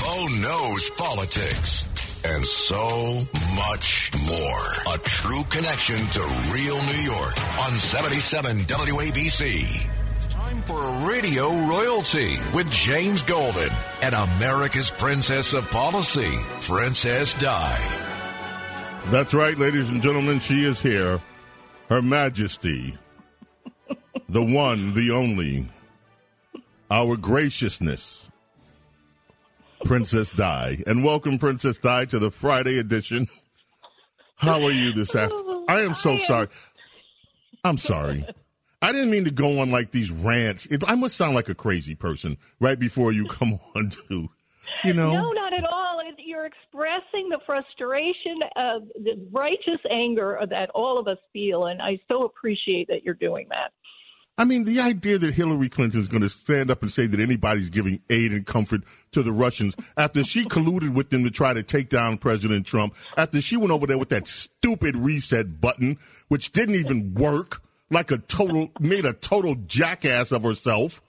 Bo knows politics and so much more. A true connection to real New York on 77 WABC. It's time for a Radio Royalty with James Golden and America's Princess of Policy, Princess Di. That's right, ladies and gentlemen. She is here. Her Majesty, the one, the only, our graciousness, Princess Di. And welcome, Princess Di, to the Friday edition. How are you this afternoon? I am so sorry. I'm sorry. I didn't mean to go on like these rants. It, I must sound like a crazy person right before you come on to, you know. No, not at all. You're expressing the frustration, of the righteous anger that all of us feel, and I so appreciate that you're doing that. I mean, the idea that Hillary Clinton is going to stand up and say that anybody's giving aid and comfort to the Russians after she colluded with them to try to take down President Trump, after she went over there with that stupid reset button, which didn't even work, like a total, made a total jackass of herself.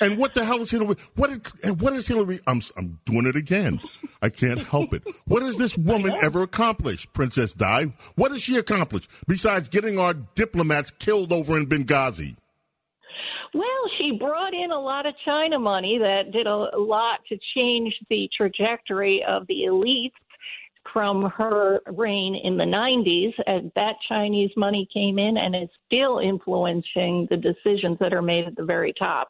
And what the hell is Hillary? What is, what is Hillary? I'm, I'm doing it again. I can't help it. What has this woman ever accomplished, Princess Di? What has she accomplished besides getting our diplomats killed over in Benghazi? Well, she brought in a lot of China money that did a, lot to change the trajectory of the elites from her reign in the 90s. And that Chinese money came in and is still influencing the decisions that are made at the very top.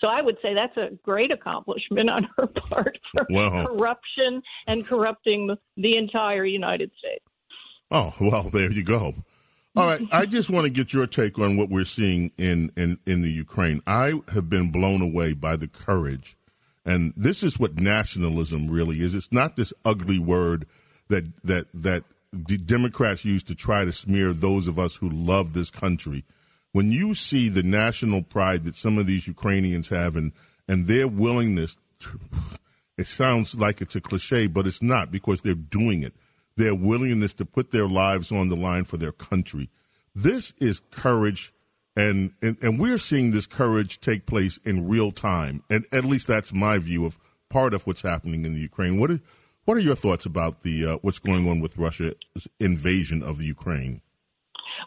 So I would say that's a great accomplishment on her part for Wow. corruption and corrupting the entire United States. Oh, well, there you go. All right, I just want to get your take on what we're seeing in, in, in the Ukraine. I have been blown away by the courage, and this is what nationalism really is. It's not this ugly word that that that the Democrats use to try to smear those of us who love this country. When you see the national pride that some of these Ukrainians have, and and their willingness, to, it sounds like it's a cliche, but it's not because they're doing it their willingness to put their lives on the line for their country. This is courage, and, and, and we're seeing this courage take place in real time. And at least that's my view of part of what's happening in the Ukraine. What are, what are your thoughts about the uh, what's going on with Russia's invasion of the Ukraine?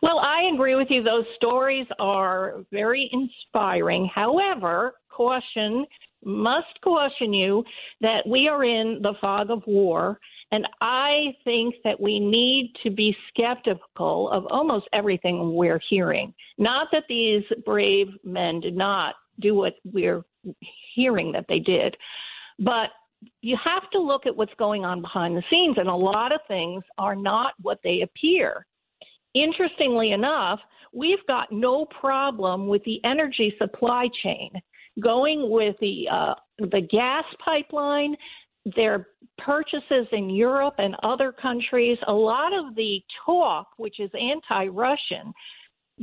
Well, I agree with you. Those stories are very inspiring. However, caution must caution you that we are in the fog of war. And I think that we need to be skeptical of almost everything we're hearing. Not that these brave men did not do what we're hearing that they did, but you have to look at what's going on behind the scenes. And a lot of things are not what they appear. Interestingly enough, we've got no problem with the energy supply chain going with the uh, the gas pipeline, their purchases in Europe and other countries. A lot of the talk, which is anti-Russian,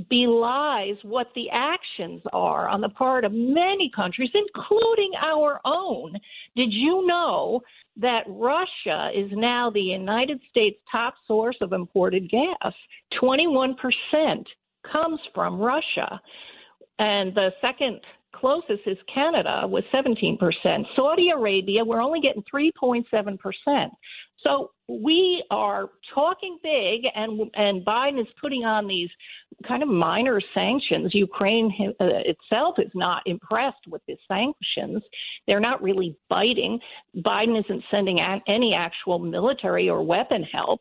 belies what the actions are on the part of many countries, including our own. Did you know that Russia is now the United States' top source of imported gas? 21% comes from Russia. And the second closest is Canada with 17%. Saudi Arabia, we're only getting 3.7%. So we are talking big, and and Biden is putting on these kind of minor sanctions. Ukraine uh, itself is not impressed with the sanctions; they're not really biting. Biden isn't sending any actual military or weapon help.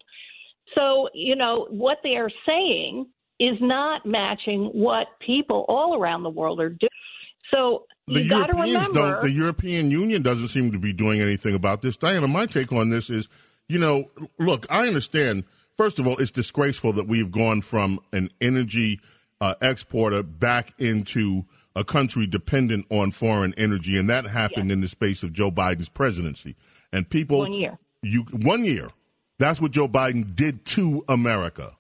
So you know what they are saying is not matching what people all around the world are doing. So The you got to Europeans remember. don't. The European Union doesn't seem to be doing anything about this. Diana, my take on this is, you know, look, I understand. First of all, it's disgraceful that we've gone from an energy uh, exporter back into a country dependent on foreign energy, and that happened in the space of Joe Biden's presidency. And people, One year. you one year. That's what Joe Biden did to America.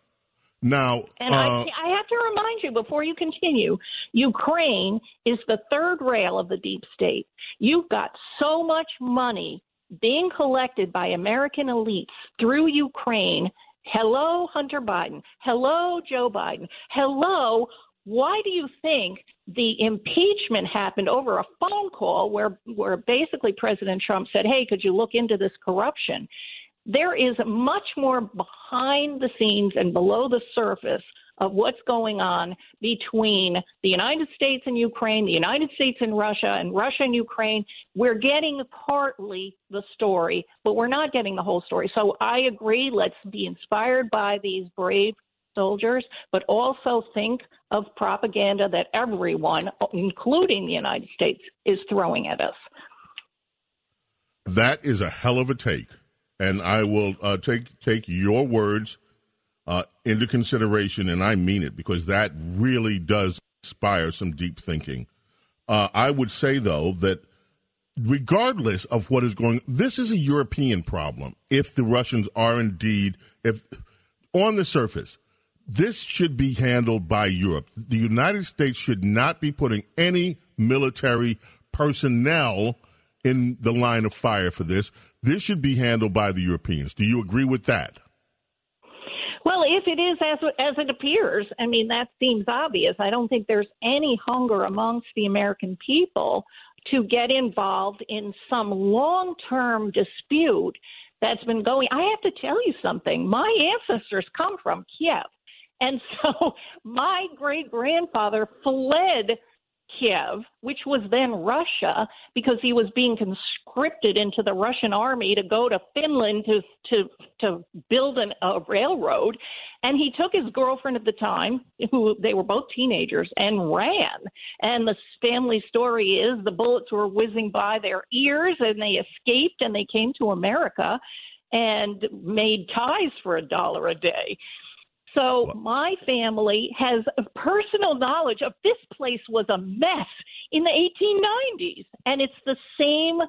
Now, And uh, I, I to remind you before you continue Ukraine is the third rail of the deep state. You've got so much money being collected by American elites through Ukraine. Hello, Hunter Biden. Hello, Joe Biden. Hello, why do you think the impeachment happened over a phone call where where basically President Trump said, "Hey, could you look into this corruption?" There is much more behind the scenes and below the surface of what's going on between the United States and Ukraine, the United States and Russia, and Russia and Ukraine. We're getting partly the story, but we're not getting the whole story. So I agree. Let's be inspired by these brave soldiers, but also think of propaganda that everyone, including the United States, is throwing at us. That is a hell of a take, and I will uh, take take your words uh, into consideration, and I mean it because that really does inspire some deep thinking. Uh, I would say though that regardless of what is going, this is a European problem. If the Russians are indeed, if on the surface, this should be handled by Europe. The United States should not be putting any military personnel in the line of fire for this. This should be handled by the Europeans. Do you agree with that? Well, if it is as as it appears, I mean that seems obvious. I don't think there's any hunger amongst the American people to get involved in some long-term dispute that's been going. I have to tell you something. My ancestors come from Kiev. And so my great grandfather fled Kiev, which was then Russia, because he was being conscripted into the Russian army to go to Finland to to to build an, a railroad. And he took his girlfriend at the time, who they were both teenagers, and ran. And the family story is the bullets were whizzing by their ears, and they escaped, and they came to America and made ties for a dollar a day. So my family has personal knowledge of this place was a mess in the 1890s, and it's the same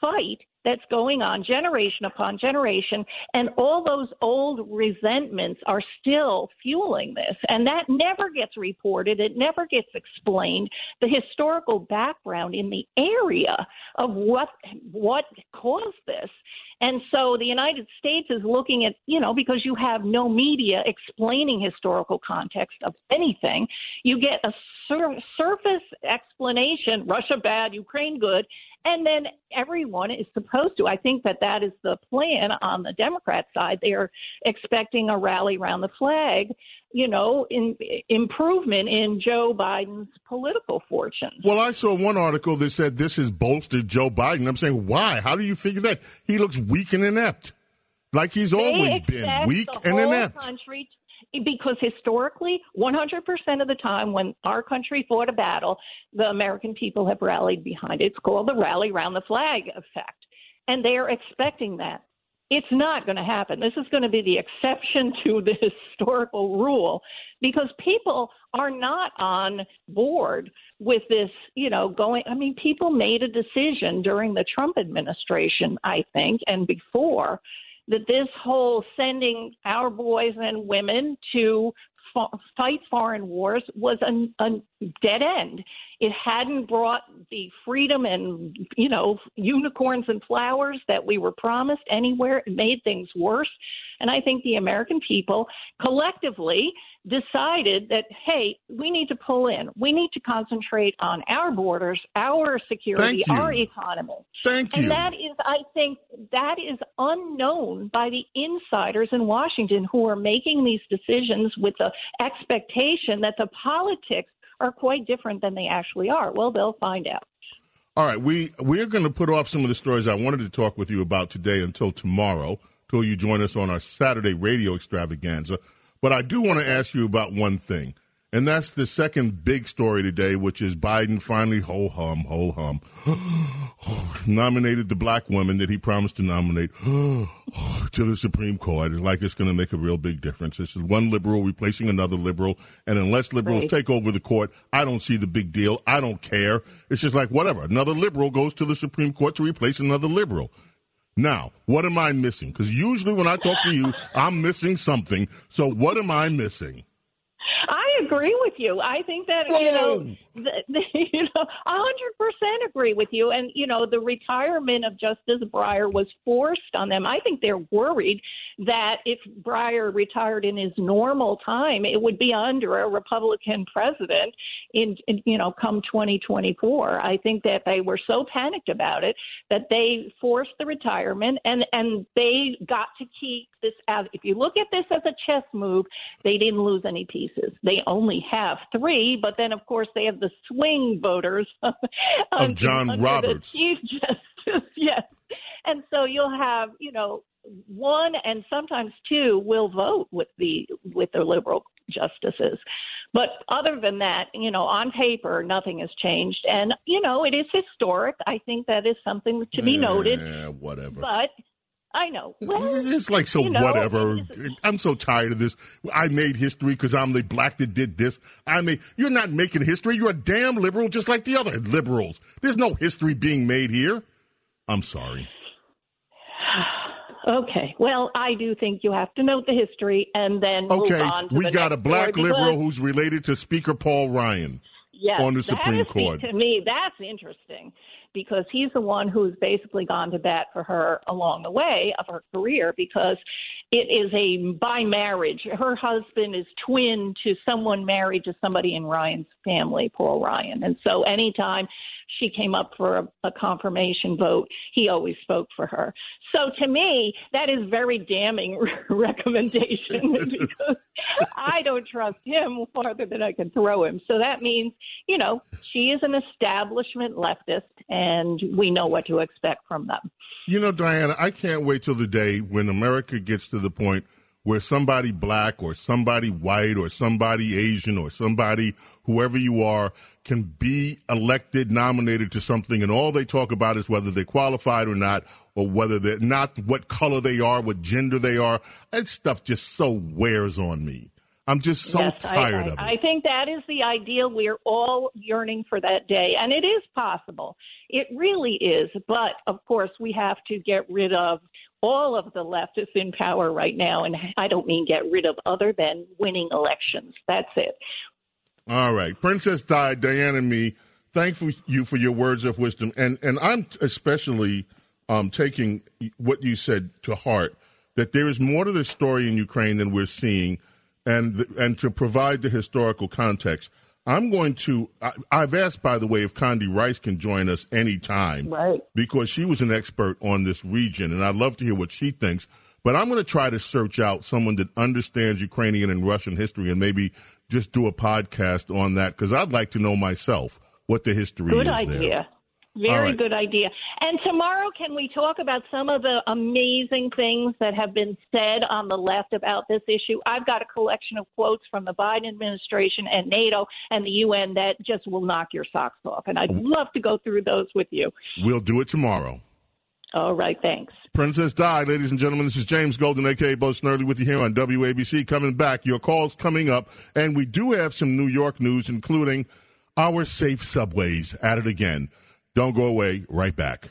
fight that's going on generation upon generation and all those old resentments are still fueling this and that never gets reported it never gets explained. The historical background in the area of what what caused this and so the United States is looking at, you know, because you have no media explaining historical context of anything, you get a sur- surface explanation Russia bad, Ukraine good, and then everyone is supposed to. I think that that is the plan on the Democrat side. They are expecting a rally around the flag, you know, in improvement in Joe Biden's political fortunes. Well, I saw one article that said this has bolstered Joe Biden. I'm saying, why? How do you figure that? He looks weak and inept, like he's they always been weak and inept. Country because historically, 100% of the time when our country fought a battle, the American people have rallied behind it. It's called the rally around the flag effect. And they are expecting that. It's not going to happen. This is going to be the exception to the historical rule because people are not on board with this, you know, going. I mean, people made a decision during the Trump administration, I think, and before that this whole sending our boys and women to fight foreign wars was a, a dead end. It hadn't brought the freedom and, you know, unicorns and flowers that we were promised anywhere. It made things worse. And I think the American people collectively decided that, hey, we need to pull in. We need to concentrate on our borders, our security, our economy. Thank you. And that is, I think, that is unknown by the insiders in Washington who are making these decisions with the expectation that the politics are quite different than they actually are. Well, they'll find out. All right, we we're going to put off some of the stories I wanted to talk with you about today until tomorrow, till you join us on our Saturday radio extravaganza. But I do want to ask you about one thing. And that's the second big story today, which is Biden finally, ho hum, ho hum, nominated the black woman that he promised to nominate to the Supreme Court. It's like it's going to make a real big difference. This is one liberal replacing another liberal. And unless liberals right. take over the court, I don't see the big deal. I don't care. It's just like whatever. Another liberal goes to the Supreme Court to replace another liberal. Now, what am I missing? Because usually when I talk to you, I'm missing something. So what am I missing? I agree with you. I think that Whoa. you know, the, the, you know, a hundred percent agree with you. And you know, the retirement of Justice Breyer was forced on them. I think they're worried that if Breyer retired in his normal time, it would be under a Republican president in, in you know, come 2024. I think that they were so panicked about it that they forced the retirement, and and they got to keep this as. If you look at this as a chess move, they didn't lose any pieces. They only have three, but then of course they have the swing voters um, of John Roberts, Chief Justice. yes, and so you'll have you know one and sometimes two will vote with the with the liberal justices. But other than that, you know, on paper, nothing has changed. And, you know, it is historic. I think that is something to be noted. Yeah, whatever. But I know. Well, it's like so you know, whatever. I'm so tired of this. I made history because I'm the black that did this. I mean, you're not making history. You're a damn liberal, just like the other liberals. There's no history being made here. I'm sorry. Okay. Well, I do think you have to note the history and then okay. we got a black liberal who's related to Speaker Paul Ryan yes, on the Supreme Court. To me, that's interesting because he's the one who's basically gone to bat for her along the way of her career because it is a by marriage. Her husband is twin to someone married to somebody in Ryan's family, Paul Ryan. And so anytime she came up for a, a confirmation vote, he always spoke for her. So to me, that is very damning recommendation because I don't trust him farther than I can throw him. So that means, you know, she is an establishment leftist, and we know what to expect from them. You know, Diana, I can't wait till the day when America gets to the point where somebody black or somebody white or somebody Asian or somebody, whoever you are, can be elected, nominated to something, and all they talk about is whether they're qualified or not, or whether they're not, what color they are, what gender they are. That stuff just so wears on me. I'm just so yes, tired I, I, of it. I think that is the ideal. We're all yearning for that day, and it is possible. It really is. But of course, we have to get rid of all of the leftists in power right now, and I don't mean get rid of other than winning elections. That's it. All right, Princess Di, Diana, me. Thank you for your words of wisdom, and and I'm especially um, taking what you said to heart. That there is more to the story in Ukraine than we're seeing and and to provide the historical context. I'm going to. I, have asked, by the way, if Condi Rice can join us anytime, right? Because she was an expert on this region, and I'd love to hear what she thinks. But I'm going to try to search out someone that understands Ukrainian and Russian history, and maybe just do a podcast on that because I'd like to know myself what the history Good is. Good idea. There. Very right. good idea. And tomorrow, can we talk about some of the amazing things that have been said on the left about this issue? I've got a collection of quotes from the Biden administration and NATO and the UN that just will knock your socks off. And I'd mm-hmm. love to go through those with you. We'll do it tomorrow. All right, thanks. Princess Di, ladies and gentlemen, this is James Golden, aka Bo Snerdley, with you here on WABC. Coming back, your calls coming up, and we do have some New York news, including our safe subways at it again. Don't go away. Right back.